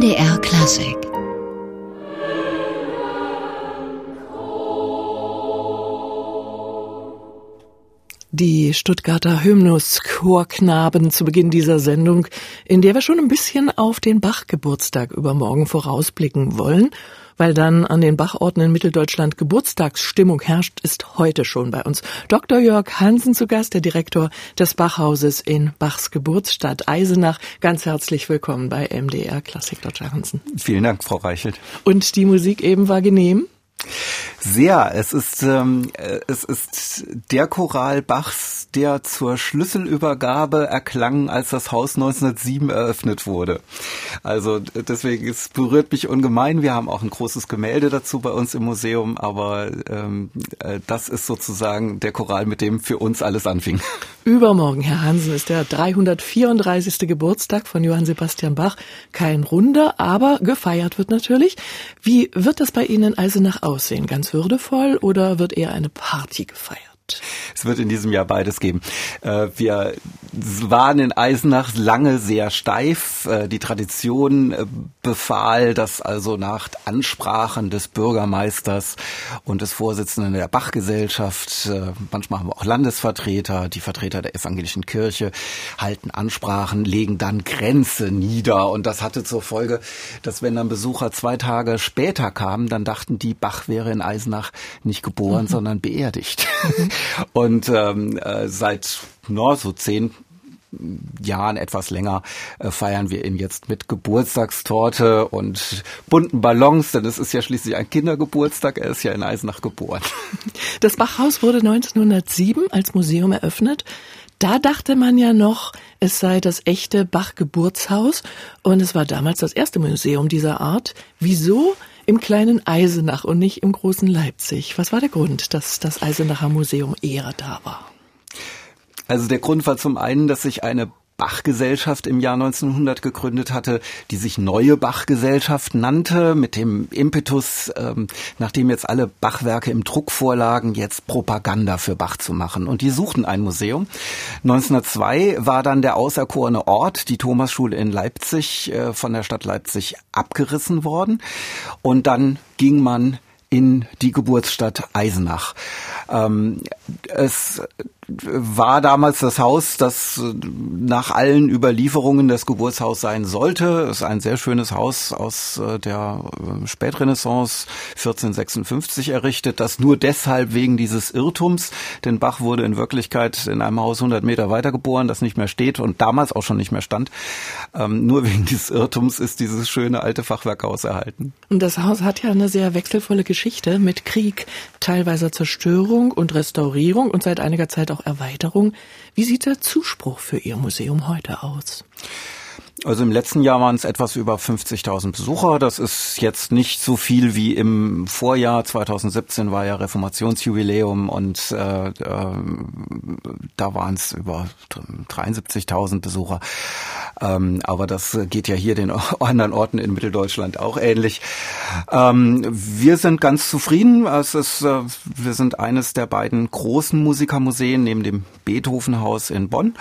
MDR Klassik Die Stuttgarter Hymnus-Chorknaben zu Beginn dieser Sendung, in der wir schon ein bisschen auf den Bach-Geburtstag übermorgen vorausblicken wollen. Weil dann an den Bachorten in Mitteldeutschland Geburtstagsstimmung herrscht, ist heute schon bei uns Dr. Jörg Hansen zu Gast, der Direktor des Bachhauses in Bachs Geburtsstadt Eisenach. Ganz herzlich willkommen bei MDR Klassik, Dr. Hansen. Vielen Dank, Frau Reichelt. Und die Musik eben war genehm? Sehr. Es ist, ähm, äh, es ist der Choral Bachs, der zur Schlüsselübergabe erklang, als das Haus 1907 eröffnet wurde. Also deswegen, es berührt mich ungemein. Wir haben auch ein großes Gemälde dazu bei uns im Museum, aber ähm, äh, das ist sozusagen der Choral, mit dem für uns alles anfing. Übermorgen, Herr Hansen, ist der 334. Geburtstag von Johann Sebastian Bach. Kein Runder, aber gefeiert wird natürlich. Wie wird das bei Ihnen in Eisenach aussehen? Ganz würdevoll oder wird eher eine Party gefeiert? Es wird in diesem Jahr beides geben. Äh, wir waren in Eisenach lange sehr steif. Äh, die Tradition äh, befahl, dass also nach Ansprachen des Bürgermeisters und des Vorsitzenden der Bachgesellschaft, manchmal haben wir auch Landesvertreter, die Vertreter der evangelischen Kirche, halten Ansprachen, legen dann Grenze nieder. Und das hatte zur Folge, dass wenn dann Besucher zwei Tage später kamen, dann dachten die, Bach wäre in Eisenach nicht geboren, mhm. sondern beerdigt. Und ähm, äh, seit no, so zehn Jahren etwas länger äh, feiern wir ihn jetzt mit Geburtstagstorte und bunten Ballons, denn es ist ja schließlich ein Kindergeburtstag. Er ist ja in Eisenach geboren. Das Bachhaus wurde 1907 als Museum eröffnet. Da dachte man ja noch, es sei das echte Bach-Geburtshaus und es war damals das erste Museum dieser Art. Wieso im kleinen Eisenach und nicht im großen Leipzig. Was war der Grund, dass das Eisenacher Museum eher da war? Also der Grund war zum einen, dass sich eine Bachgesellschaft im Jahr 1900 gegründet hatte, die sich Neue Bachgesellschaft nannte, mit dem Impetus, ähm, nachdem jetzt alle Bachwerke im Druck vorlagen, jetzt Propaganda für Bach zu machen. Und die suchten ein Museum. 1902 war dann der auserkorene Ort, die Thomasschule in Leipzig, äh, von der Stadt Leipzig abgerissen worden. Und dann ging man in die Geburtsstadt Eisenach. Ähm, es war damals das Haus, das nach allen Überlieferungen das Geburtshaus sein sollte. Es ist ein sehr schönes Haus aus äh, der äh, Spätrenaissance 1456 errichtet, das nur deshalb wegen dieses Irrtums, denn Bach wurde in Wirklichkeit in einem Haus 100 Meter weiter geboren, das nicht mehr steht und damals auch schon nicht mehr stand. Ähm, nur wegen dieses Irrtums ist dieses schöne alte Fachwerkhaus erhalten. Und das Haus hat ja eine sehr wechselvolle Geschichte mit Krieg, teilweise Zerstörung und Restaurierung und seit einiger Zeit auch auch Erweiterung. Wie sieht der Zuspruch für Ihr Museum heute aus? Also im letzten Jahr waren es etwas über 50.000 Besucher. Das ist jetzt nicht so viel wie im Vorjahr. 2017 war ja Reformationsjubiläum und äh, äh, da waren es über 73.000 Besucher. Ähm, aber das geht ja hier den anderen Orten in Mitteldeutschland auch ähnlich. Ähm, wir sind ganz zufrieden. Es ist, äh, wir sind eines der beiden großen Musikermuseen neben dem Beethovenhaus in Bonn.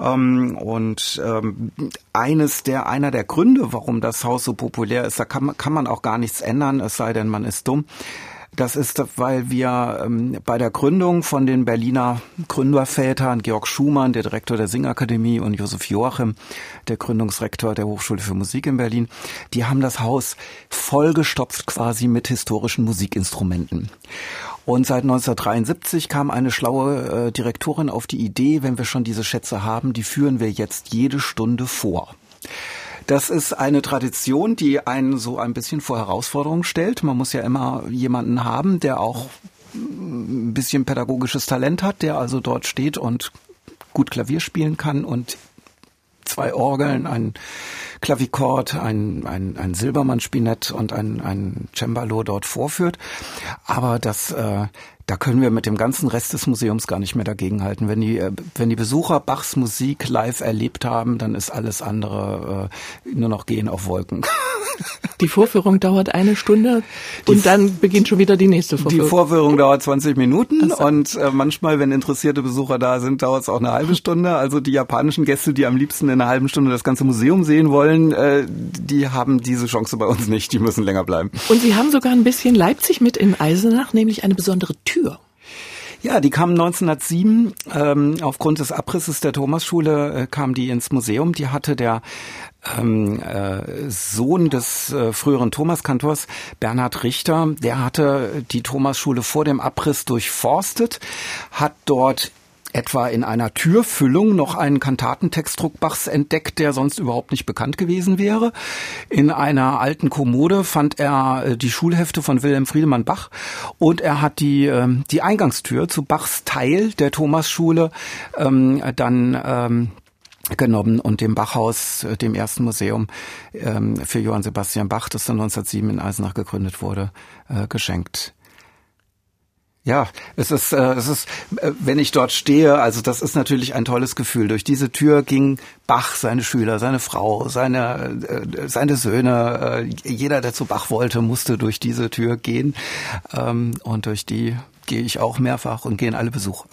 Ähm, und ähm, eines der, einer der Gründe, warum das Haus so populär ist, da kann man, kann man auch gar nichts ändern, es sei denn, man ist dumm. Das ist, weil wir ähm, bei der Gründung von den Berliner Gründervätern, Georg Schumann, der Direktor der Singakademie und Josef Joachim, der Gründungsrektor der Hochschule für Musik in Berlin, die haben das Haus vollgestopft quasi mit historischen Musikinstrumenten. Und seit 1973 kam eine schlaue äh, Direktorin auf die Idee, wenn wir schon diese Schätze haben, die führen wir jetzt jede Stunde vor. Das ist eine Tradition, die einen so ein bisschen vor Herausforderungen stellt. Man muss ja immer jemanden haben, der auch ein bisschen pädagogisches Talent hat, der also dort steht und gut Klavier spielen kann und zwei Orgeln, ein Klavichord, ein, ein, ein Silbermann-Spinett und ein, ein Cembalo dort vorführt. Aber das, äh, da können wir mit dem ganzen Rest des Museums gar nicht mehr dagegenhalten. Wenn die, äh, wenn die Besucher Bachs Musik live erlebt haben, dann ist alles andere äh, nur noch gehen auf Wolken. Die Vorführung dauert eine Stunde und die, dann beginnt schon wieder die nächste Vorführung. Die Vorführung dauert 20 Minuten so. und äh, manchmal, wenn interessierte Besucher da sind, dauert es auch eine halbe Stunde. Also die japanischen Gäste, die am liebsten in einer halben Stunde das ganze Museum sehen wollen, äh, die haben diese Chance bei uns nicht. Die müssen länger bleiben. Und Sie haben sogar ein bisschen Leipzig mit in Eisenach, nämlich eine besondere Tür. Ja, die kamen 1907 ähm, aufgrund des Abrisses der Thomasschule äh, kam die ins Museum. Die hatte der ähm, äh, Sohn des äh, früheren Thomaskantors Bernhard Richter. Der hatte die Thomasschule vor dem Abriss durchforstet, hat dort etwa in einer Türfüllung noch einen Kantatentextdruck Bachs entdeckt, der sonst überhaupt nicht bekannt gewesen wäre. In einer alten Kommode fand er äh, die Schulhefte von Wilhelm Friedemann Bach und er hat die, ähm, die Eingangstür zu Bachs Teil der Thomasschule ähm, dann ähm, genommen und dem Bachhaus, äh, dem ersten Museum für Johann Sebastian Bach, das dann 1907 in Eisenach gegründet wurde, äh, geschenkt. Ja, es ist, äh, es ist, wenn ich dort stehe, also das ist natürlich ein tolles Gefühl. Durch diese Tür ging Bach, seine Schüler, seine Frau, seine, seine Söhne, jeder, der zu Bach wollte, musste durch diese Tür gehen. Ähm, und durch die gehe ich auch mehrfach und gehen alle Besuche.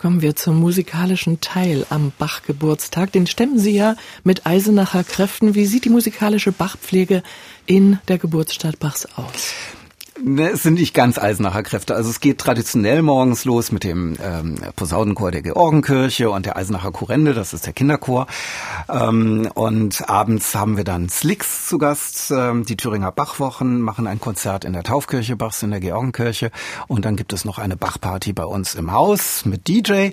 Kommen wir zum musikalischen Teil am Bach-Geburtstag. Den stemmen Sie ja mit Eisenacher Kräften. Wie sieht die musikalische Bachpflege in der Geburtsstadt Bachs aus? Ne, es sind nicht ganz Eisenacher Kräfte. Also es geht traditionell morgens los mit dem ähm, Posaunenchor der Georgenkirche und der Eisenacher Kurrende, das ist der Kinderchor. Ähm, und abends haben wir dann Slicks zu Gast. Ähm, die Thüringer Bachwochen machen ein Konzert in der Taufkirche Bachs in der Georgenkirche. Und dann gibt es noch eine Bachparty bei uns im Haus mit DJ.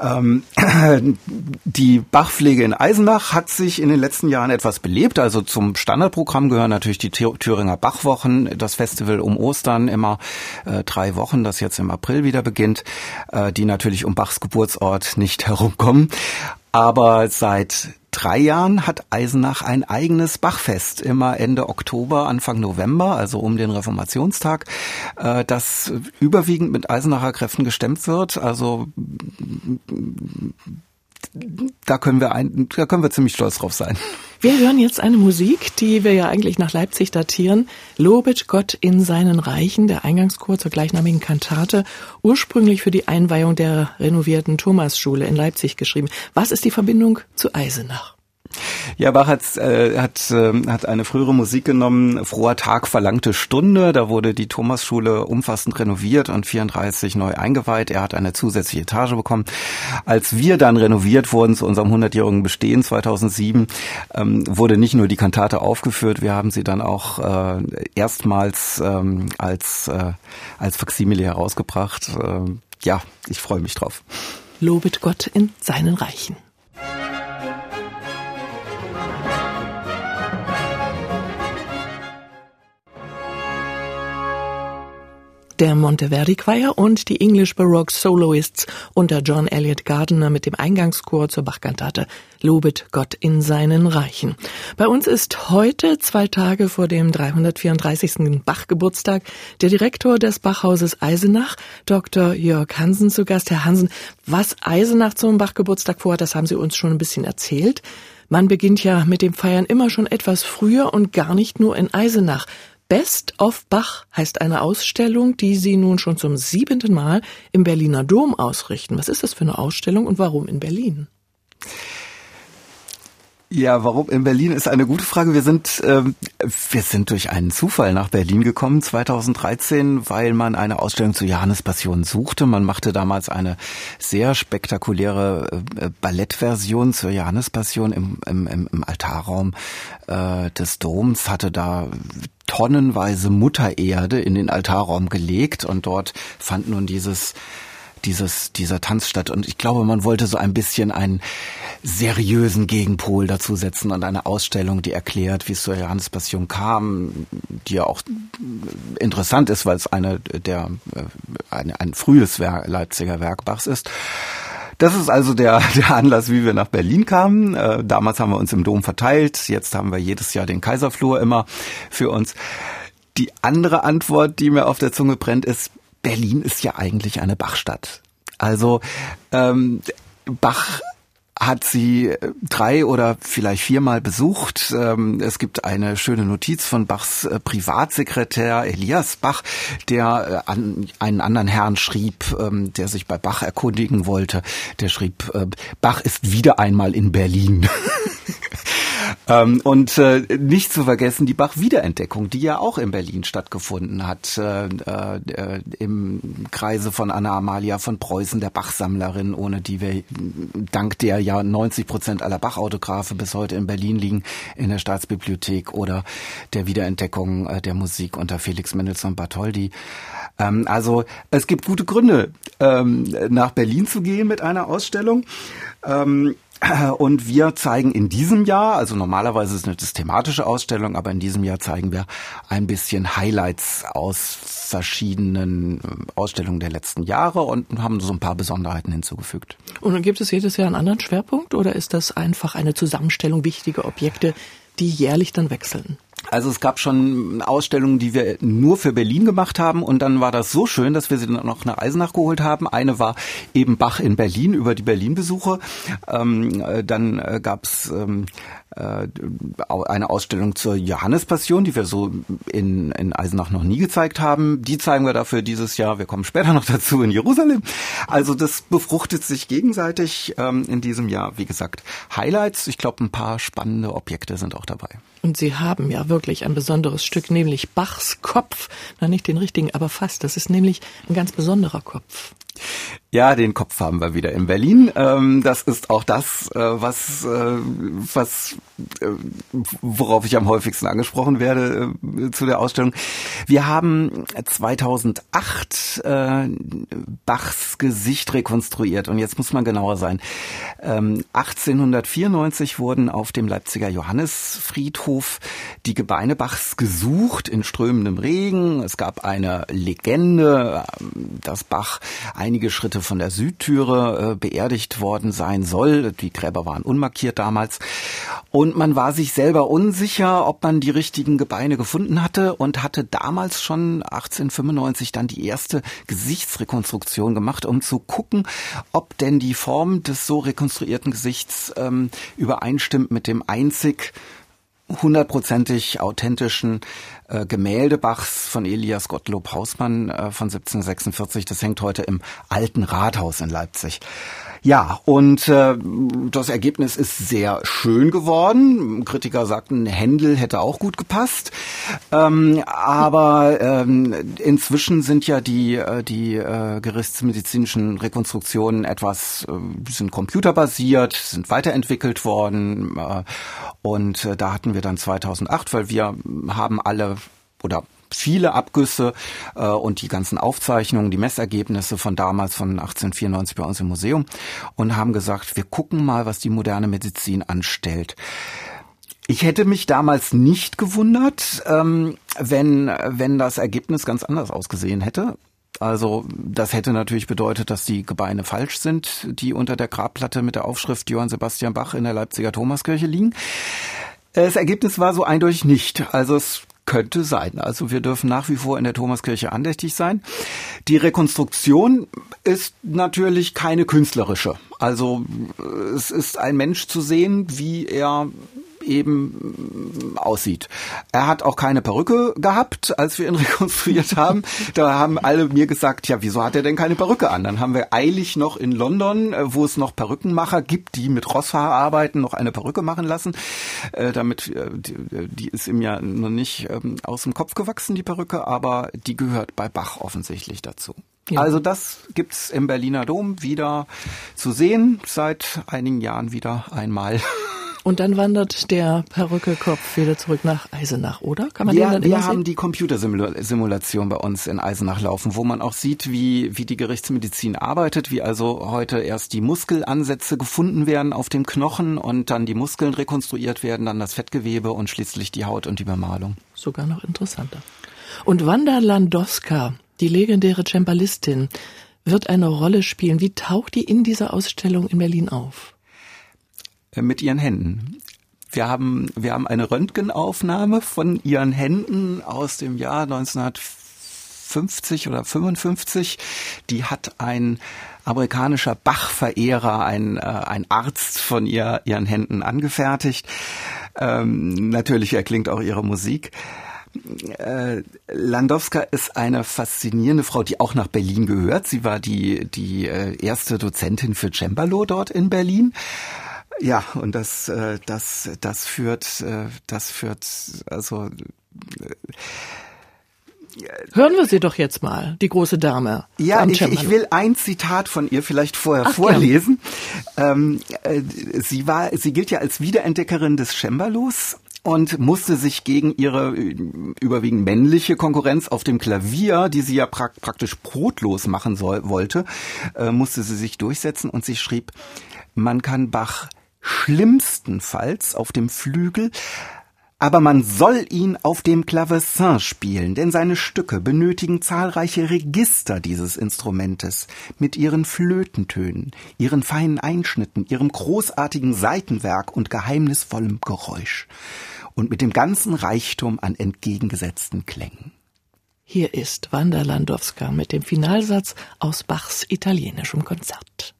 Ähm, die Bachpflege in Eisenach hat sich in den letzten Jahren etwas belebt. Also zum Standardprogramm gehören natürlich die Thüringer Bachwochen, das Festival um Ostern immer äh, drei Wochen, das jetzt im April wieder beginnt, äh, die natürlich um Bachs Geburtsort nicht herumkommen. Aber seit drei Jahren hat Eisenach ein eigenes Bachfest, immer Ende Oktober, Anfang November, also um den Reformationstag, äh, das überwiegend mit Eisenacher Kräften gestemmt wird. Also da können wir ein, da können wir ziemlich stolz drauf sein. Wir hören jetzt eine Musik, die wir ja eigentlich nach Leipzig datieren. Lobet Gott in seinen Reichen, der Eingangschor zur gleichnamigen Kantate, ursprünglich für die Einweihung der renovierten Thomasschule in Leipzig geschrieben. Was ist die Verbindung zu Eisenach? Ja, Bach hat, äh, hat, äh, hat eine frühere Musik genommen, Froher Tag verlangte Stunde. Da wurde die Thomasschule umfassend renoviert und 34 neu eingeweiht. Er hat eine zusätzliche Etage bekommen. Als wir dann renoviert wurden zu unserem 100-jährigen Bestehen 2007, ähm, wurde nicht nur die Kantate aufgeführt, wir haben sie dann auch äh, erstmals ähm, als, äh, als Faximile herausgebracht. Äh, ja, ich freue mich drauf. Lobet Gott in seinen Reichen. Der Monteverdi Choir und die English Baroque Soloists unter John Elliott Gardiner mit dem Eingangschor zur Bachkantate Lobet Gott in seinen Reichen. Bei uns ist heute, zwei Tage vor dem 334. Bachgeburtstag, der Direktor des Bachhauses Eisenach, Dr. Jörg Hansen, zu Gast. Herr Hansen, was Eisenach zum Bachgeburtstag vorhat, das haben Sie uns schon ein bisschen erzählt. Man beginnt ja mit dem Feiern immer schon etwas früher und gar nicht nur in Eisenach. Best of Bach heißt eine Ausstellung, die Sie nun schon zum siebenten Mal im Berliner Dom ausrichten. Was ist das für eine Ausstellung und warum in Berlin? Ja, warum in Berlin ist eine gute Frage. Wir sind ähm, wir sind durch einen Zufall nach Berlin gekommen 2013, weil man eine Ausstellung zu Johannes Passion suchte. Man machte damals eine sehr spektakuläre äh, Ballettversion zur Johannes Passion im, im, im Altarraum äh, des Doms, hatte da tonnenweise Muttererde in den Altarraum gelegt und dort fand nun dieses dieses, dieser Tanz statt. Und ich glaube, man wollte so ein bisschen einen seriösen Gegenpol dazu setzen und eine Ausstellung, die erklärt, wie es zur Johannespassion kam, die ja auch interessant ist, weil es eine der, äh, eine, ein frühes Werk, Leipziger Werk Bachs ist. Das ist also der, der Anlass, wie wir nach Berlin kamen. Äh, damals haben wir uns im Dom verteilt. Jetzt haben wir jedes Jahr den Kaiserflur immer für uns. Die andere Antwort, die mir auf der Zunge brennt, ist, Berlin ist ja eigentlich eine Bachstadt. Also ähm, Bach hat sie drei oder vielleicht viermal besucht. Ähm, es gibt eine schöne Notiz von Bachs äh, Privatsekretär Elias Bach, der äh, an einen anderen Herrn schrieb, ähm, der sich bei Bach erkundigen wollte. Der schrieb, äh, Bach ist wieder einmal in Berlin. Ähm, und äh, nicht zu vergessen die Bach-Wiederentdeckung, die ja auch in Berlin stattgefunden hat, äh, äh, im Kreise von Anna Amalia von Preußen, der Bach-Sammlerin, ohne die wir dank der ja 90 Prozent aller Bach-Autographe bis heute in Berlin liegen, in der Staatsbibliothek oder der Wiederentdeckung äh, der Musik unter Felix Mendelssohn Bartholdy. Ähm, also es gibt gute Gründe, ähm, nach Berlin zu gehen mit einer Ausstellung. Ähm, und wir zeigen in diesem Jahr, also normalerweise ist es eine thematische Ausstellung, aber in diesem Jahr zeigen wir ein bisschen Highlights aus verschiedenen äh, Ausstellungen der letzten Jahre und haben so ein paar Besonderheiten hinzugefügt. Und dann gibt es jedes Jahr einen anderen Schwerpunkt oder ist das einfach eine Zusammenstellung wichtiger Objekte, die jährlich dann wechseln? Also es gab schon Ausstellungen, die wir nur für Berlin gemacht haben und dann war das so schön, dass wir sie dann noch nach Eisenach geholt haben. Eine war eben Bach in Berlin über die Berlin-Besuche. Ähm, äh, dann äh, gab es ähm, äh, eine Ausstellung zur Johannespassion, die wir so in, in Eisenach noch nie gezeigt haben. Die zeigen wir dafür dieses Jahr. Wir kommen später noch dazu in Jerusalem. Also das befruchtet sich gegenseitig ähm, in diesem Jahr. Wie gesagt, Highlights. Ich glaube, ein paar spannende Objekte sind auch dabei. Und Sie haben ja wirklich ein besonderes Stück, nämlich Bachs Kopf. Na, nicht den richtigen, aber fast. Das ist nämlich ein ganz besonderer Kopf. Ja, den Kopf haben wir wieder in Berlin. Ähm, das ist auch das, äh, was, äh, was, äh, worauf ich am häufigsten angesprochen werde zu der Ausstellung. Wir haben 2008 Bachs Gesicht rekonstruiert und jetzt muss man genauer sein. 1894 ähm, wurden auf dem Leipziger Johannesfriedhof die Gebeine Bachs gesucht in strömendem Regen. Es gab eine Legende, dass Bach einige Schritte von der Südtüre äh, beerdigt worden sein soll. Die Gräber waren unmarkiert damals. Und man war sich selber unsicher, ob man die richtigen Gebeine gefunden hatte und hatte damals schon 1895 dann die erste Gesichtsrekonstruktion gemacht, um zu gucken, ob denn die Form des so rekonstruierten Gesichts ähm, übereinstimmt mit dem einzig hundertprozentig authentischen äh, Gemälde Bachs von Elias Gottlob Hausmann äh, von 1746. Das hängt heute im alten Rathaus in Leipzig. Ja, und äh, das Ergebnis ist sehr schön geworden. Kritiker sagten, Händel hätte auch gut gepasst. Ähm, aber ähm, inzwischen sind ja die, äh, die äh, gerichtsmedizinischen Rekonstruktionen etwas, äh, sind computerbasiert, sind weiterentwickelt worden. Äh, und äh, da hatten wir dann 2008, weil wir haben alle oder viele Abgüsse äh, und die ganzen Aufzeichnungen, die Messergebnisse von damals, von 1894 bei uns im Museum und haben gesagt, wir gucken mal, was die moderne Medizin anstellt. Ich hätte mich damals nicht gewundert, ähm, wenn, wenn das Ergebnis ganz anders ausgesehen hätte. Also das hätte natürlich bedeutet, dass die Gebeine falsch sind, die unter der Grabplatte mit der Aufschrift Johann Sebastian Bach in der Leipziger Thomaskirche liegen. Das Ergebnis war so eindeutig nicht. Also es könnte sein. Also wir dürfen nach wie vor in der Thomaskirche andächtig sein. Die Rekonstruktion ist natürlich keine künstlerische. Also es ist ein Mensch zu sehen, wie er eben aussieht. Er hat auch keine Perücke gehabt, als wir ihn rekonstruiert haben. Da haben alle mir gesagt, ja, wieso hat er denn keine Perücke an? Dann haben wir eilig noch in London, äh, wo es noch Perückenmacher gibt, die mit Rosshaar arbeiten, noch eine Perücke machen lassen, äh, damit äh, die ist ihm ja noch nicht ähm, aus dem Kopf gewachsen, die Perücke, aber die gehört bei Bach offensichtlich dazu. Ja. Also das gibt's im Berliner Dom wieder zu sehen, seit einigen Jahren wieder einmal. Und dann wandert der Perückekopf wieder zurück nach Eisenach, oder? Kann man ja, den dann wir haben sehen? die Computersimulation bei uns in Eisenach laufen, wo man auch sieht, wie, wie die Gerichtsmedizin arbeitet, wie also heute erst die Muskelansätze gefunden werden auf dem Knochen und dann die Muskeln rekonstruiert werden, dann das Fettgewebe und schließlich die Haut und die Bemalung. Sogar noch interessanter. Und Wanda Landowska, die legendäre Cembalistin, wird eine Rolle spielen. Wie taucht die in dieser Ausstellung in Berlin auf? Äh, mit ihren Händen. Wir haben, wir haben eine Röntgenaufnahme von ihren Händen aus dem Jahr 1950 oder 55. Die hat ein amerikanischer Bach-Verehrer, ein, äh, ein Arzt von ihr, ihren Händen angefertigt. Ähm, natürlich erklingt auch ihre Musik. Äh, Landowska ist eine faszinierende Frau, die auch nach Berlin gehört. Sie war die, die äh, erste Dozentin für Cembalo dort in Berlin. Ja, und das, äh, das, das führt, äh, das führt, also, äh, Hören wir sie doch jetzt mal, die große Dame. Ja, ich, ich, will ein Zitat von ihr vielleicht vorher Ach, vorlesen. Ähm, äh, sie war, sie gilt ja als Wiederentdeckerin des Cembalos und musste sich gegen ihre äh, überwiegend männliche Konkurrenz auf dem Klavier, die sie ja pra praktisch brotlos machen soll, wollte, äh, musste sie sich durchsetzen und sie schrieb, man kann Bach schlimmstenfalls auf dem Flügel aber man soll ihn auf dem Clavecin spielen, denn seine Stücke benötigen zahlreiche Register dieses Instrumentes mit ihren Flötentönen, ihren feinen Einschnitten, ihrem großartigen Seitenwerk und geheimnisvollem Geräusch und mit dem ganzen Reichtum an entgegengesetzten Klängen. Hier ist Wanda Landowska mit dem Finalsatz aus Bachs italienischem Konzert.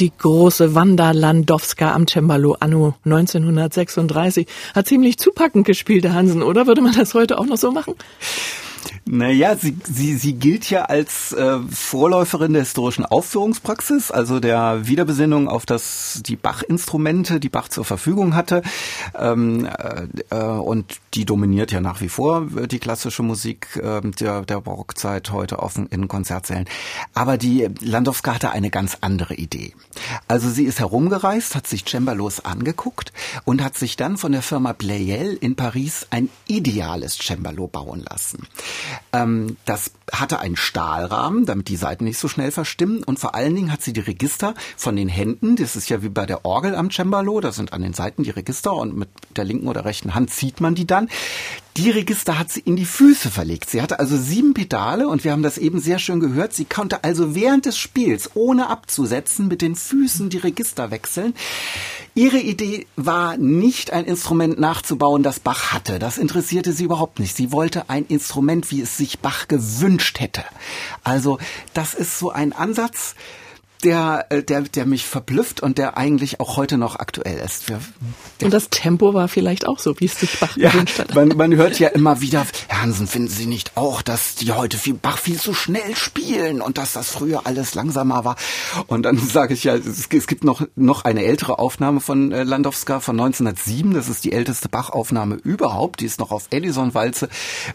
Die große Wanda Landowska am Cembalo anno 1936. Hat ziemlich zupackend gespielt, der Hansen, oder? Würde man das heute auch noch so machen? Naja, sie, sie, sie gilt ja als äh, Vorläuferin der historischen Aufführungspraxis, also der Wiederbesinnung auf das die Bach-Instrumente, die Bach zur Verfügung hatte. Ähm, äh, äh und die dominiert ja nach wie vor äh, die klassische Musik äh, der, der Barockzeit heute offen in Konzertsälen. Aber die Landowska hatte eine ganz andere Idee. Also sie ist herumgereist, hat sich Cembalos angeguckt und hat sich dann von der Firma Pleyel in Paris ein ideales Cembalo bauen lassen. Ähm, das hatte einen Stahlrahmen, damit die Seiten nicht so schnell verstimmen. Und vor allen Dingen hat sie die Register von den Händen, das ist ja wie bei der Orgel am Cembalo, da sind an den Seiten die Register und mit der linken oder rechten Hand zieht man die dann. Die Register hat sie in die Füße verlegt. Sie hatte also sieben Pedale und wir haben das eben sehr schön gehört. Sie konnte also während des Spiels, ohne abzusetzen, mit den Füßen die Register wechseln. Ihre Idee war nicht ein Instrument nachzubauen, das Bach hatte. Das interessierte sie überhaupt nicht. Sie wollte ein Instrument, wie es sich Bach gewünscht hätte. Also das ist so ein Ansatz, der, äh, der, der mich verblüfft und der eigentlich auch heute noch aktuell ist. Der, und das Tempo war vielleicht auch so, wie es sich Bach ja, gewünscht hat. Man, man hört ja immer wieder, Herr Hansen, finden Sie nicht auch, dass die heute viel Bach viel zu schnell spielen und dass das früher alles langsamer war? Und dann sage ich ja, es, es, gibt noch, noch eine ältere Aufnahme von äh, Landowska von 1907. Das ist die älteste Bach-Aufnahme überhaupt. Die ist noch auf Edison-Walze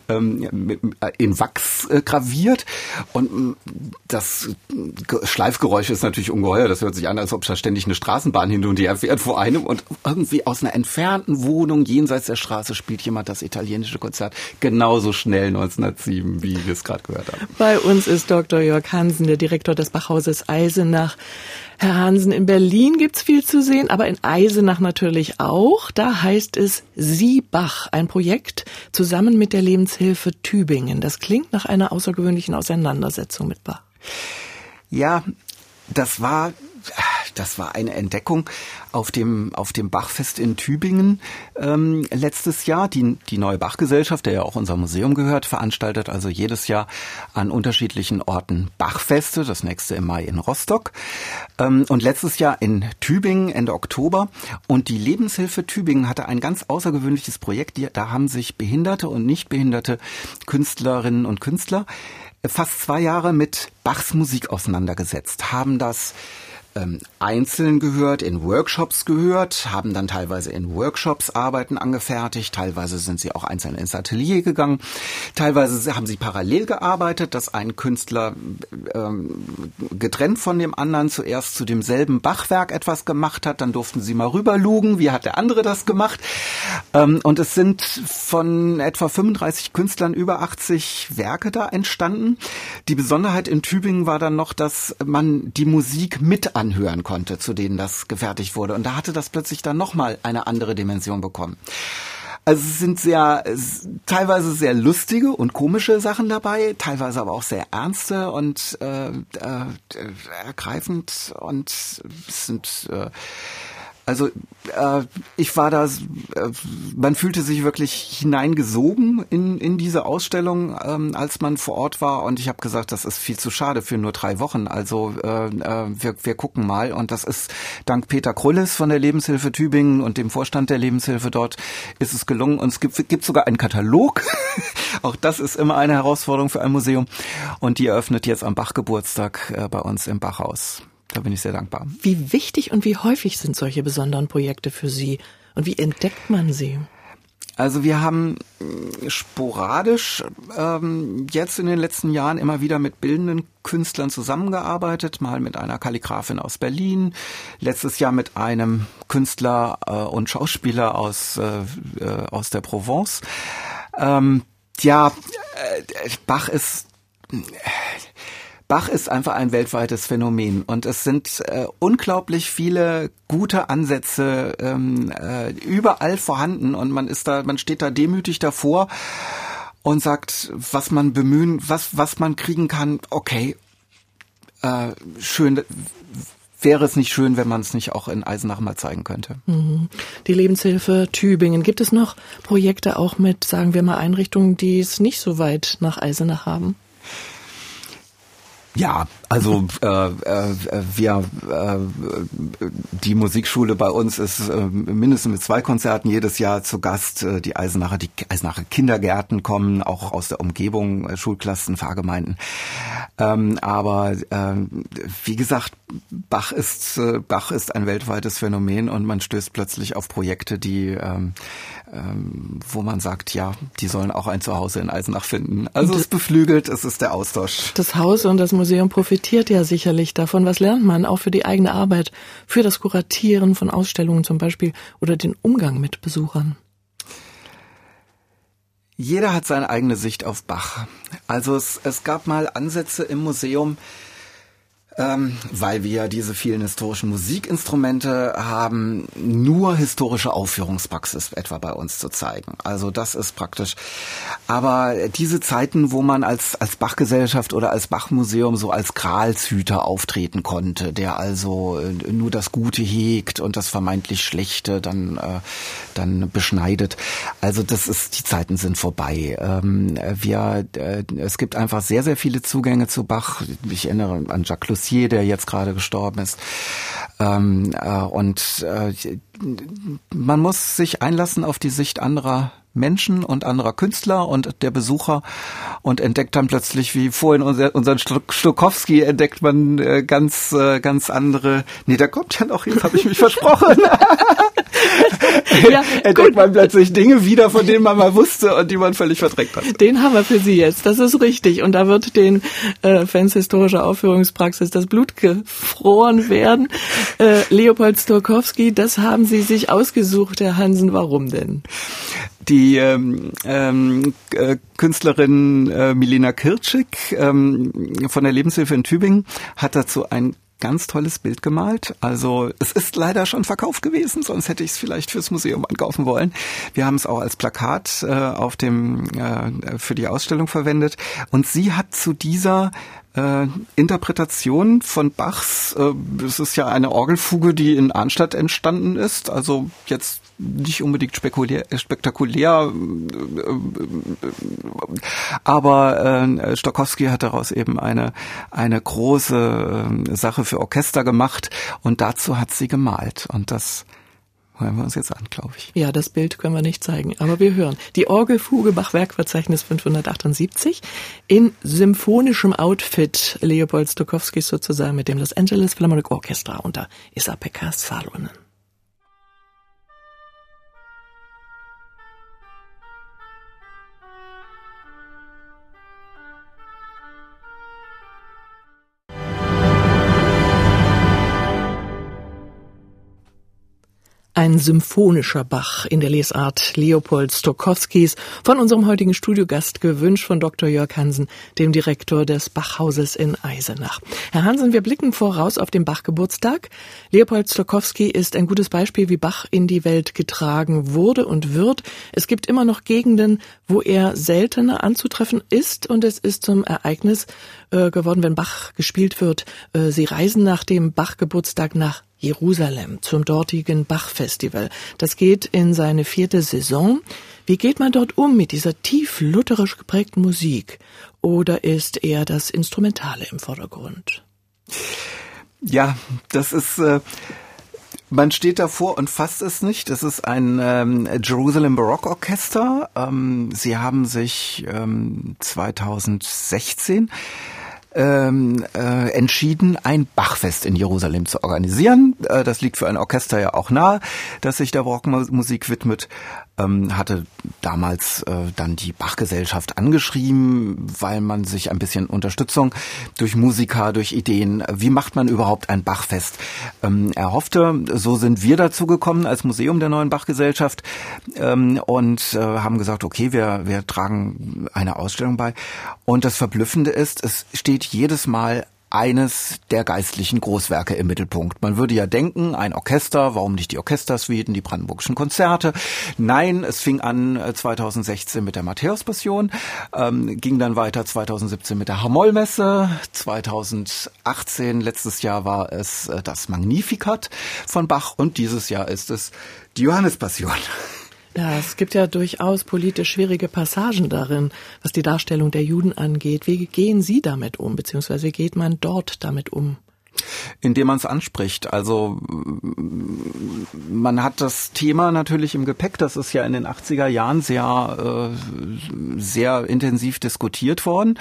ähm, äh, in Wachs äh, graviert. Und das Schleifgeräusch ist natürlich ungeheuer. Das hört sich an, als ob da ständig eine Straßenbahn hin und her fährt vor einem und irgendwie aus einer entfernten Wohnung jenseits der Straße spielt jemand das italienische Konzert genauso schnell 1907, wie wir es gerade gehört haben. Bei uns ist Dr. Jörg Hansen, der Direktor des Bachhauses Eisenach. Herr Hansen, in Berlin gibt's viel zu sehen, aber in Eisenach natürlich auch. Da heißt es Sie Bach, ein Projekt zusammen mit der Lebenshilfe Tübingen. Das klingt nach einer außergewöhnlichen Auseinandersetzung mit Bach. Ja, das war das war eine Entdeckung auf dem auf dem Bachfest in Tübingen ähm, letztes Jahr. Die die neue Bachgesellschaft, der ja auch unser Museum gehört, veranstaltet also jedes Jahr an unterschiedlichen Orten Bachfeste. Das nächste im Mai in Rostock ähm, und letztes Jahr in Tübingen Ende Oktober. Und die Lebenshilfe Tübingen hatte ein ganz außergewöhnliches Projekt. Da haben sich behinderte und nicht behinderte Künstlerinnen und Künstler fast zwei Jahre mit Bachs Musik auseinandergesetzt, haben das ähm, einzeln gehört, in Workshops gehört, haben dann teilweise in Workshops Arbeiten angefertigt, teilweise sind sie auch einzeln ins Atelier gegangen, teilweise haben sie parallel gearbeitet, dass ein Künstler ähm, getrennt von dem anderen zuerst zu demselben Bachwerk etwas gemacht hat, dann durften sie mal rüberlugen, wie hat der andere das gemacht. Ähm, und es sind von etwa 35 Künstlern über 80 Werke da entstanden. Die Besonderheit in Tübingen war dann noch, dass man die Musik mit anhören konnte, zu denen das gefertigt wurde. Und da hatte das plötzlich dann nochmal eine andere Dimension bekommen. Also es sind sehr, teilweise sehr lustige und komische Sachen dabei, teilweise aber auch sehr ernste und äh, äh, ergreifend und es sind äh, Also äh, ich war da, äh, man fühlte sich wirklich hineingesogen in, in diese Ausstellung, ähm, als man vor Ort war. Und ich habe gesagt, das ist viel zu schade für nur drei Wochen. Also äh, äh, wir, wir gucken mal. Und das ist dank Peter Krulles von der Lebenshilfe Tübingen und dem Vorstand der Lebenshilfe dort ist es gelungen. Und es gibt, gibt sogar einen Katalog. Auch das ist immer eine Herausforderung für ein Museum. Und die eröffnet jetzt am Bachgeburtstag äh, bei uns im Bachhaus. Da bin ich sehr dankbar. Wie wichtig und wie häufig sind solche besonderen Projekte für Sie? Und wie entdeckt man sie? Also wir haben äh, sporadisch ähm, jetzt in den letzten Jahren immer wieder mit bildenden Künstlern zusammengearbeitet, mal mit einer Kalligrafin aus Berlin, letztes Jahr mit einem Künstler äh, und Schauspieler aus, äh, äh, aus der Provence. Ähm, ja, äh, Bach ist Bach ist einfach ein weltweites Phänomen und es sind äh, unglaublich viele gute Ansätze ähm, äh, überall vorhanden und man ist da, man steht da demütig davor und sagt, was man bemühen, was was man kriegen kann. Okay, äh, schön. Wäre es nicht schön, wenn man es nicht auch in Eisenach mal zeigen könnte? Mhm. Die Lebenshilfe Tübingen. Gibt es noch Projekte auch mit, sagen wir mal, Einrichtungen, die es nicht so weit nach Eisenach haben? Ja, also äh, äh, wir äh, die Musikschule bei uns ist äh, mindestens mit zwei Konzerten jedes Jahr zu Gast. Äh, die Eisenacher, die Eisenacher Kindergärten kommen auch aus der Umgebung, äh, Schulklassen, Fahrgemeinden. Ähm, aber äh, wie gesagt, Bach ist äh, Bach ist ein weltweites Phänomen und man stößt plötzlich auf Projekte, die ähm, ähm, wo man sagt, ja, die sollen auch ein Zuhause in Eisenach finden. Also es beflügelt, es ist der Austausch. Das Haus und das Museum profitiert ja sicherlich davon. Was lernt man auch für die eigene Arbeit, für das Kuratieren von Ausstellungen zum Beispiel oder den Umgang mit Besuchern? Jeder hat seine eigene Sicht auf Bach. Also es, es gab mal Ansätze im Museum, ähm, weil wir diese vielen historischen Musikinstrumente haben, nur historische Aufführungspraxis etwa bei uns zu zeigen. Also das ist praktisch. Aber diese Zeiten, wo man als, als Bachgesellschaft oder als Bachmuseum so als Gralshüter auftreten konnte, der also äh, nur das Gute hegt und das vermeintlich Schlechte dann, äh, dann beschneidet. Also das ist, die Zeiten sind vorbei. Ähm, wir, äh, es gibt einfach sehr, sehr viele Zugänge zu Bach. Ich erinnere an Jacques der jetzt gerade gestorben ist. Ähm, äh, und äh, man muss sich einlassen auf die Sicht anderer Menschen und anderer Künstler und der Besucher und entdeckt dann plötzlich, wie vorhin unser, unseren Stokowski, entdeckt man äh, ganz, äh, ganz andere. Nee, da kommt ja noch, jetzt habe ich mich versprochen. ja, entdeckt man plötzlich Dinge wieder, von denen man mal wusste und die man völlig verdrängt hat. Den haben wir für Sie jetzt, das ist richtig. Und da wird den äh, Fans historischer Aufführungspraxis das Blut gefroren werden. Äh, Leopold Stokowski, das haben Sie sich ausgesucht, Herr Hansen. Warum denn? Die ähm, ähm, äh, Künstlerin äh, Milena Kirczyk ähm, von der Lebenshilfe in Tübingen hat dazu ein ganz tolles Bild gemalt. Also es ist leider schon verkauft gewesen, sonst hätte ich es vielleicht fürs Museum ankaufen wollen. Wir haben es auch als Plakat äh, auf dem äh, für die Ausstellung verwendet. Und sie hat zu dieser äh, Interpretation von Bachs, äh, es ist ja eine Orgelfuge, die in Arnstadt entstanden ist, also jetzt nicht unbedingt spekulär, spektakulär, aber äh, Stokowski hat daraus eben eine, eine große äh, Sache für Orchester gemacht und dazu hat sie gemalt. Und das hören wir uns jetzt an, glaube ich. Ja, das Bild können wir nicht zeigen, aber wir hören. Die Orgelfuge Bachwerkverzeichnis 578 in symphonischem Outfit Leopold Stokowskis sozusagen mit dem Los Angeles Philharmonic Orchestra unter Esa-Pekka Salonen. Ein symphonischer Bach in der Lesart Leopold Stokowskis von unserem heutigen Studiogast gewünscht von Dr. Jörg Hansen, dem Direktor des Bachhauses in Eisenach. Herr Hansen, wir blicken voraus auf den Bachgeburtstag. Leopold Stokowski ist ein gutes Beispiel, wie Bach in die Welt getragen wurde und wird. Es gibt immer noch Gegenden, wo er seltener anzutreffen ist und es ist zum Ereignis äh, geworden, wenn Bach gespielt wird. Äh, Sie reisen nach dem Bachgeburtstag nach Jerusalem, zum dortigen Bach-Festival. Das geht in seine vierte Saison. Wie geht man dort um mit dieser tief lutherisch geprägten Musik? Oder ist eher das Instrumentale im Vordergrund? Ja, das ist. Äh man steht davor und fasst es nicht. Es ist ein ähm, Jerusalem Baroque Orchester. Ähm, sie haben sich ähm, 2016 ähm, äh, entschieden, ein Bachfest in Jerusalem zu organisieren. Äh, das liegt für ein Orchester ja auch nahe, das sich der Barockmusik widmet ähm, hatte damals äh, dann die Bachgesellschaft angeschrieben, weil man sich ein bisschen Unterstützung durch Musiker, durch Ideen, wie macht man überhaupt ein Bachfest, ähm, erhoffte. So sind wir dazu gekommen als Museum der neuen Bachgesellschaft ähm, und äh, haben gesagt, okay, wir, wir tragen eine Ausstellung bei. Und das Verblüffende ist, es steht jedes Mal eines der geistlichen Großwerke im Mittelpunkt. Man würde ja denken, ein Orchester, warum nicht die Orchestersuiten, die brandenburgischen Konzerte? Nein, es fing an 2016 äh, mit der Matthäus-Passion, ähm, ging dann weiter 2017 mit der Hamollmesse, 2018, letztes Jahr war es äh, das Magnificat von Bach und dieses Jahr ist es die Johannespassion. Ja, es gibt ja durchaus politisch schwierige Passagen darin, was die Darstellung der Juden angeht. Wie gehen Sie damit um, beziehungsweise geht man dort damit um? Indem man es anspricht. Also man hat das Thema natürlich im Gepäck. Das ist ja in den 80er Jahren sehr, äh, sehr intensiv diskutiert worden.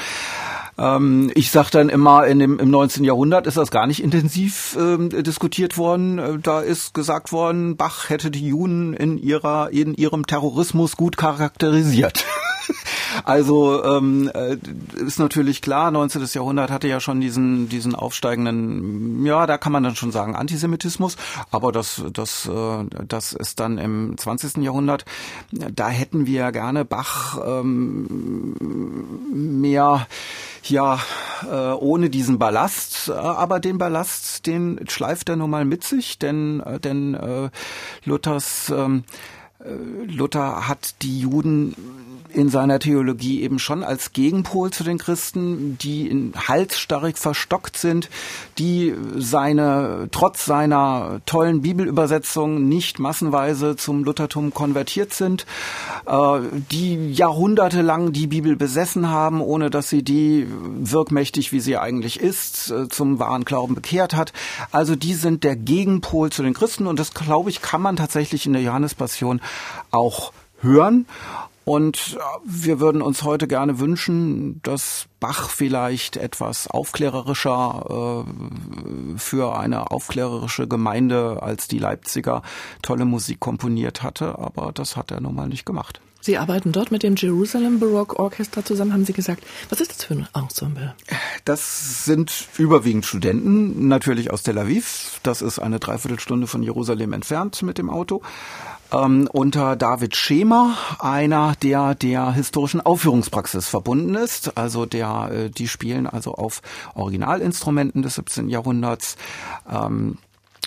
Ähm, ich sage dann immer, in dem, im 19. Jahrhundert ist das gar nicht intensiv äh, diskutiert worden. Äh, da ist gesagt worden, Bach hätte die Juden in ihrer in ihrem Terrorismus gut charakterisiert. Also ähm, äh, ist natürlich klar, 19. Jahrhundert hatte ja schon diesen diesen aufsteigenden, ja, da kann man dann schon sagen Antisemitismus, aber das das äh, das ist dann im 20. Jahrhundert, da hätten wir gerne Bach ähm, mehr ja äh, ohne diesen Ballast, aber den Ballast, den schleift er nun mal mit sich, denn äh, denn äh, Luthers ähm, äh, Luther hat die Juden in seiner Theologie eben schon als Gegenpol zu den Christen, die in halsstarrig verstockt sind, die seine, trotz seiner tollen Bibelübersetzung nicht massenweise zum Luthertum konvertiert sind, äh, die jahrhundertelang die Bibel besessen haben, ohne dass sie die wirkmächtig, wie sie eigentlich ist, äh, zum wahren Glauben bekehrt hat. Also die sind der Gegenpol zu den Christen und das, glaube ich, kann man tatsächlich in der Johannespassion auch hören. Und äh, wir würden uns heute gerne wünschen, dass Bach vielleicht etwas aufklärerischer äh, für eine aufklärerische Gemeinde als die Leipziger tolle Musik komponiert hatte, aber das hat er nun mal nicht gemacht. Sie arbeiten dort mit dem Jerusalem Baroque Orchestra zusammen, haben Sie gesagt. Was ist das für ein Ensemble? Das sind überwiegend Studenten, natürlich aus Tel Aviv. Das ist eine Dreiviertelstunde von Jerusalem entfernt mit dem Auto ähm, unter David Schemer, einer, der der historischen Aufführungspraxis verbunden ist. Also der, äh, die spielen also auf Originalinstrumenten des 17. Jahrhunderts. Ähm,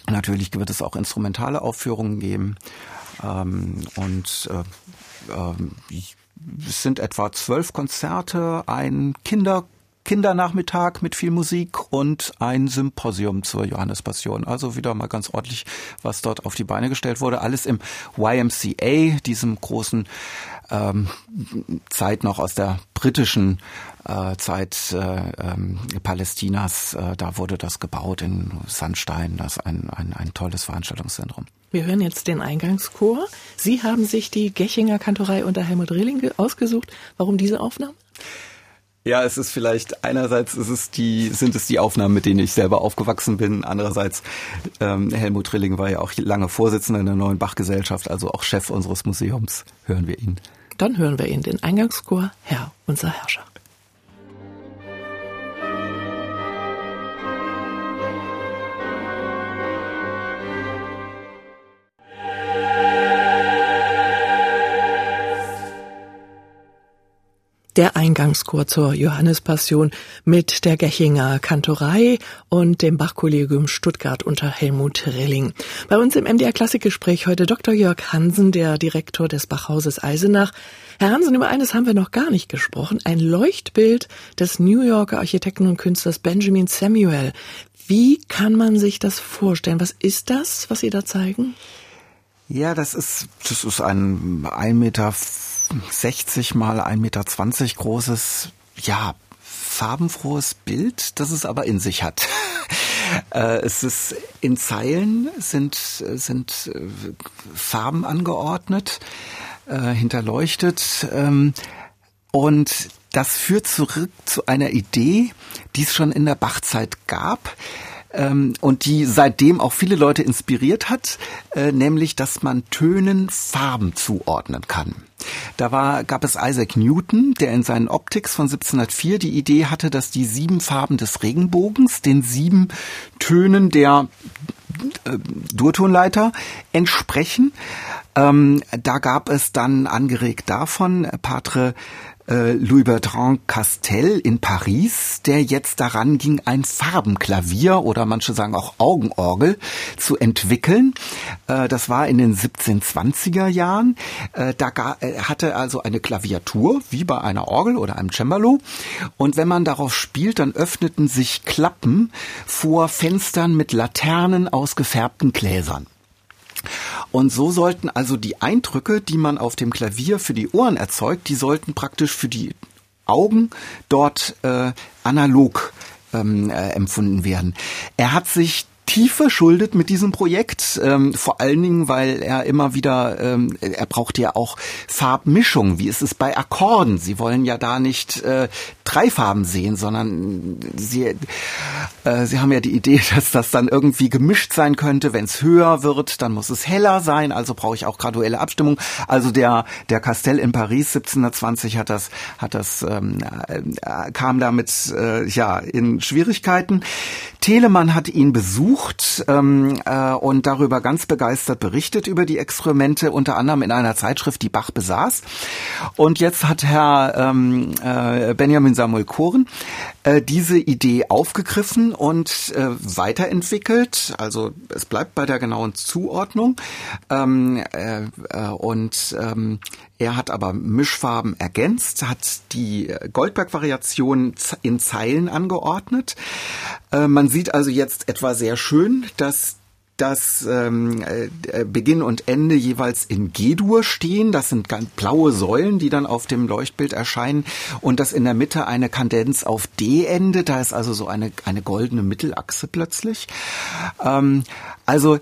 natürlich wird es auch instrumentale Aufführungen geben. Ähm, und äh, äh, es sind etwa zwölf Konzerte, ein Kinder Kindernachmittag mit viel Musik und ein Symposium zur Johannespassion. Also wieder mal ganz ordentlich, was dort auf die Beine gestellt wurde. Alles im YMCA, diesem großen ähm, Zeit noch aus der britischen äh, Zeit äh, ähm, Palästinas. Äh, da wurde das gebaut in Sandstein. Das ist ein, ein, ein tolles Veranstaltungszentrum. Wir hören jetzt den Eingangschor. Sie haben sich die Gechinger Kantorei unter Helmut Rehling ausgesucht. Warum diese Aufnahme? Ja, es ist vielleicht einerseits ist es die, sind es die Aufnahmen, mit denen ich selber aufgewachsen bin. Andererseits ähm, Helmut Trilling war ja auch lange Vorsitzender in der neuen Bachgesellschaft, also auch Chef unseres Museums. Hören wir ihn. Dann hören wir ihn, den Eingangschor Herr, unser Herrscher. Der Eingangschor zur Johannespassion mit der Gechinger Kantorei und dem Bachkollegium Stuttgart unter Helmut Rilling. Bei uns im MDR Klassikgespräch heute Dr. Jörg Hansen, der Direktor des Bachhauses Eisenach. Herr Hansen, über eines haben wir noch gar nicht gesprochen. Ein Leuchtbild des New Yorker Architekten und Künstlers Benjamin Samuel. Wie kann man sich das vorstellen? Was ist das, was Sie da zeigen? Ja, das ist, das ist ein 1,60 Meter mal 1,20 Meter großes, ja, farbenfrohes Bild, das es aber in sich hat. Äh, es ist in Zeilen sind, sind äh, Farben angeordnet, äh, hinterleuchtet. Ähm, und das führt zurück zu einer Idee, die es schon in der Bachzeit gab ähm, und die seitdem auch viele Leute inspiriert hat, äh, nämlich, dass man Tönen Farben zuordnen kann. Da war, gab es Isaac Newton, der in seinen Optics von 1704 die Idee hatte, dass die sieben Farben des Regenbogens den sieben Tönen der äh, Durtonleiter entsprechen. Ähm, da gab es dann angeregt davon Patre äh, Louis Bertrand Castel in Paris, der jetzt daran ging, ein Farbenklavier oder manche sagen auch Augenorgel zu entwickeln. Äh, das war in den 1720er Jahren. Äh, da hatte also eine Klaviatur, wie bei einer Orgel oder einem Cembalo. Und wenn man darauf spielt, dann öffneten sich Klappen vor Fenstern mit Laternen aus gefärbten Gläsern. Und so sollten also die Eindrücke, die man auf dem Klavier für die Ohren erzeugt, die sollten praktisch für die Augen dort äh, analog ähm, äh, empfunden werden. Er hat sich tief verschuldet mit diesem Projekt, ähm, vor allen Dingen, weil er immer wieder, ähm, er braucht ja auch Farbmischung. Wie ist es bei Akkorden? Sie wollen ja da nicht äh, drei Farben sehen, sondern sie, äh, sie haben ja die Idee, dass das dann irgendwie gemischt sein könnte. Wenn es höher wird, dann muss es heller sein. Also brauche ich auch graduelle Abstimmung. Also der der Castell in Paris 1720 hat das hat das ähm, äh, kam damit äh, ja in Schwierigkeiten. Telemann hat ihn besucht ähm, äh, und darüber ganz begeistert berichtet über die Experimente, unter anderem in einer Zeitschrift, die Bach besaß. Und jetzt hat Herr ähm, äh, Benjamin Samuel Koren äh, diese Idee aufgegriffen und äh, weiterentwickelt. Also es bleibt bei der genauen Zuordnung. Ähm, äh, äh, und ähm, er hat aber Mischfarben ergänzt, hat die Goldberg-Variation in Zeilen angeordnet. Äh, man sieht also jetzt etwa sehr schön, dass dass ähm, äh, Beginn und Ende jeweils in G-Dur stehen. Das sind ganz blaue Säulen, die dann auf dem Leuchtbild erscheinen. Und dass in der Mitte eine Kandenz auf D endet. Da ist also so eine, eine goldene Mittelachse plötzlich. Ähm, also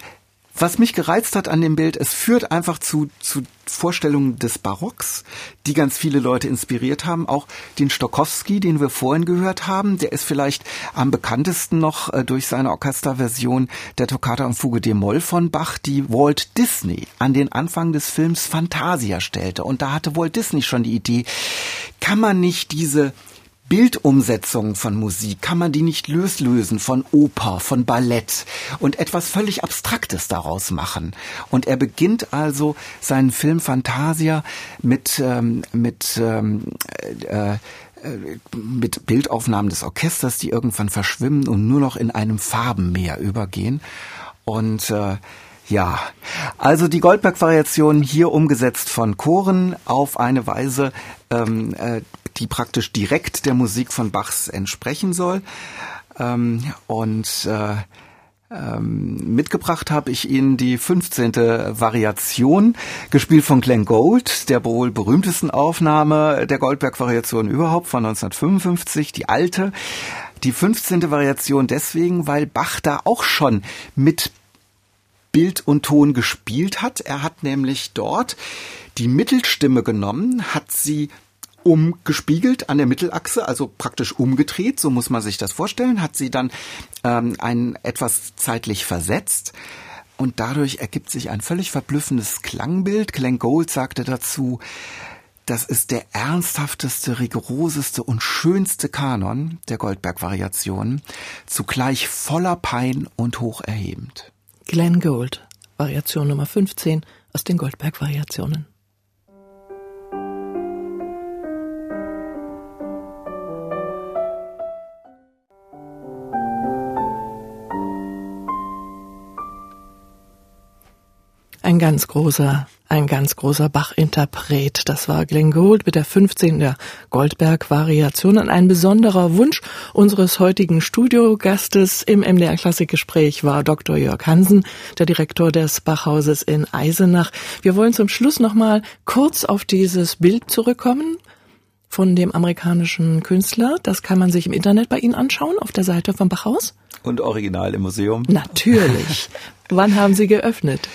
was mich gereizt hat an dem Bild, es führt einfach zu, zu Vorstellungen des Barocks, die ganz viele Leute inspiriert haben. Auch den Stokowski, den wir vorhin gehört haben, der ist vielleicht am bekanntesten noch äh, durch seine Orchesterversion der Toccata und Fuge de Moll von Bach, die Walt Disney an den Anfang des Films Fantasia stellte. Und da hatte Walt Disney schon die Idee, kann man nicht diese Bildumsetzungen von Musik kann man die nicht löslösen von Oper, von Ballett und etwas völlig Abstraktes daraus machen. Und er beginnt also seinen Film Fantasia mit, ähm, mit, ähm, äh, äh mit Bildaufnahmen des Orchesters, die irgendwann verschwimmen und nur noch in einem Farbenmeer übergehen. Und äh, ja, also die Goldberg-Variation hier umgesetzt von Choren auf eine Weise, ähm, äh, die praktisch direkt der Musik von Bachs entsprechen soll. Ähm, und äh, ähm, mitgebracht habe ich Ihnen die 15. Variation, gespielt von Glenn Gold, der wohl berühmtesten Aufnahme der Goldberg-Variation überhaupt von 1955, die alte. Die 15. Variation deswegen, weil Bach da auch schon mit Bild und Ton gespielt hat. Er hat nämlich dort die Mittelstimme genommen, hat sie umgespiegelt an der Mittelachse, also praktisch umgedreht, so muss man sich das vorstellen, hat sie dann ähm, ein etwas zeitlich versetzt. Und dadurch ergibt sich ein völlig verblüffendes Klangbild. Glenn Gold sagte dazu, das ist der ernsthafteste, rigoroseste und schönste Kanon der Goldberg-Variationen, zugleich voller Pein und hocherhebend. Glenn Gold, Variation Nummer 15 aus den Goldberg-Variationen. Ein ganz großer ein ganz großer Bach-Interpret. Das war Glenn Gould mit der 15. der Goldberg-Variation. Und ein besonderer Wunsch unseres heutigen Studiogastes im MDR Klassikgespräch war Dr. Jörg Hansen, der Direktor des Bachhauses in Eisenach. Wir wollen zum Schluss nochmal kurz auf dieses Bild zurückkommen von dem amerikanischen Künstler. Das kann man sich im Internet bei Ihnen anschauen, auf der Seite vom Bachhaus. Und original im Museum. Natürlich. Wann haben Sie geöffnet?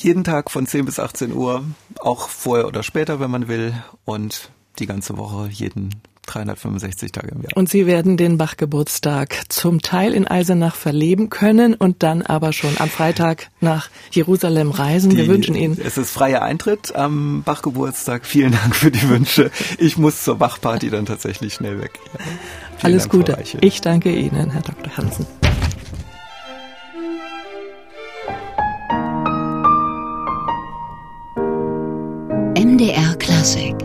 Jeden Tag von 10 bis 18 Uhr, auch vorher oder später, wenn man will, und die ganze Woche jeden 365 Tage im Jahr. Und Sie werden den Bachgeburtstag zum Teil in Eisenach verleben können und dann aber schon am Freitag nach Jerusalem reisen. Die, Wir wünschen Ihnen. Es ist freier Eintritt am Bachgeburtstag. Vielen Dank für die Wünsche. Ich muss zur Bachparty dann tatsächlich schnell weg. Ja. Alles Dank, Gute. Ich danke Ihnen, Herr Dr. Hansen. MDR Classic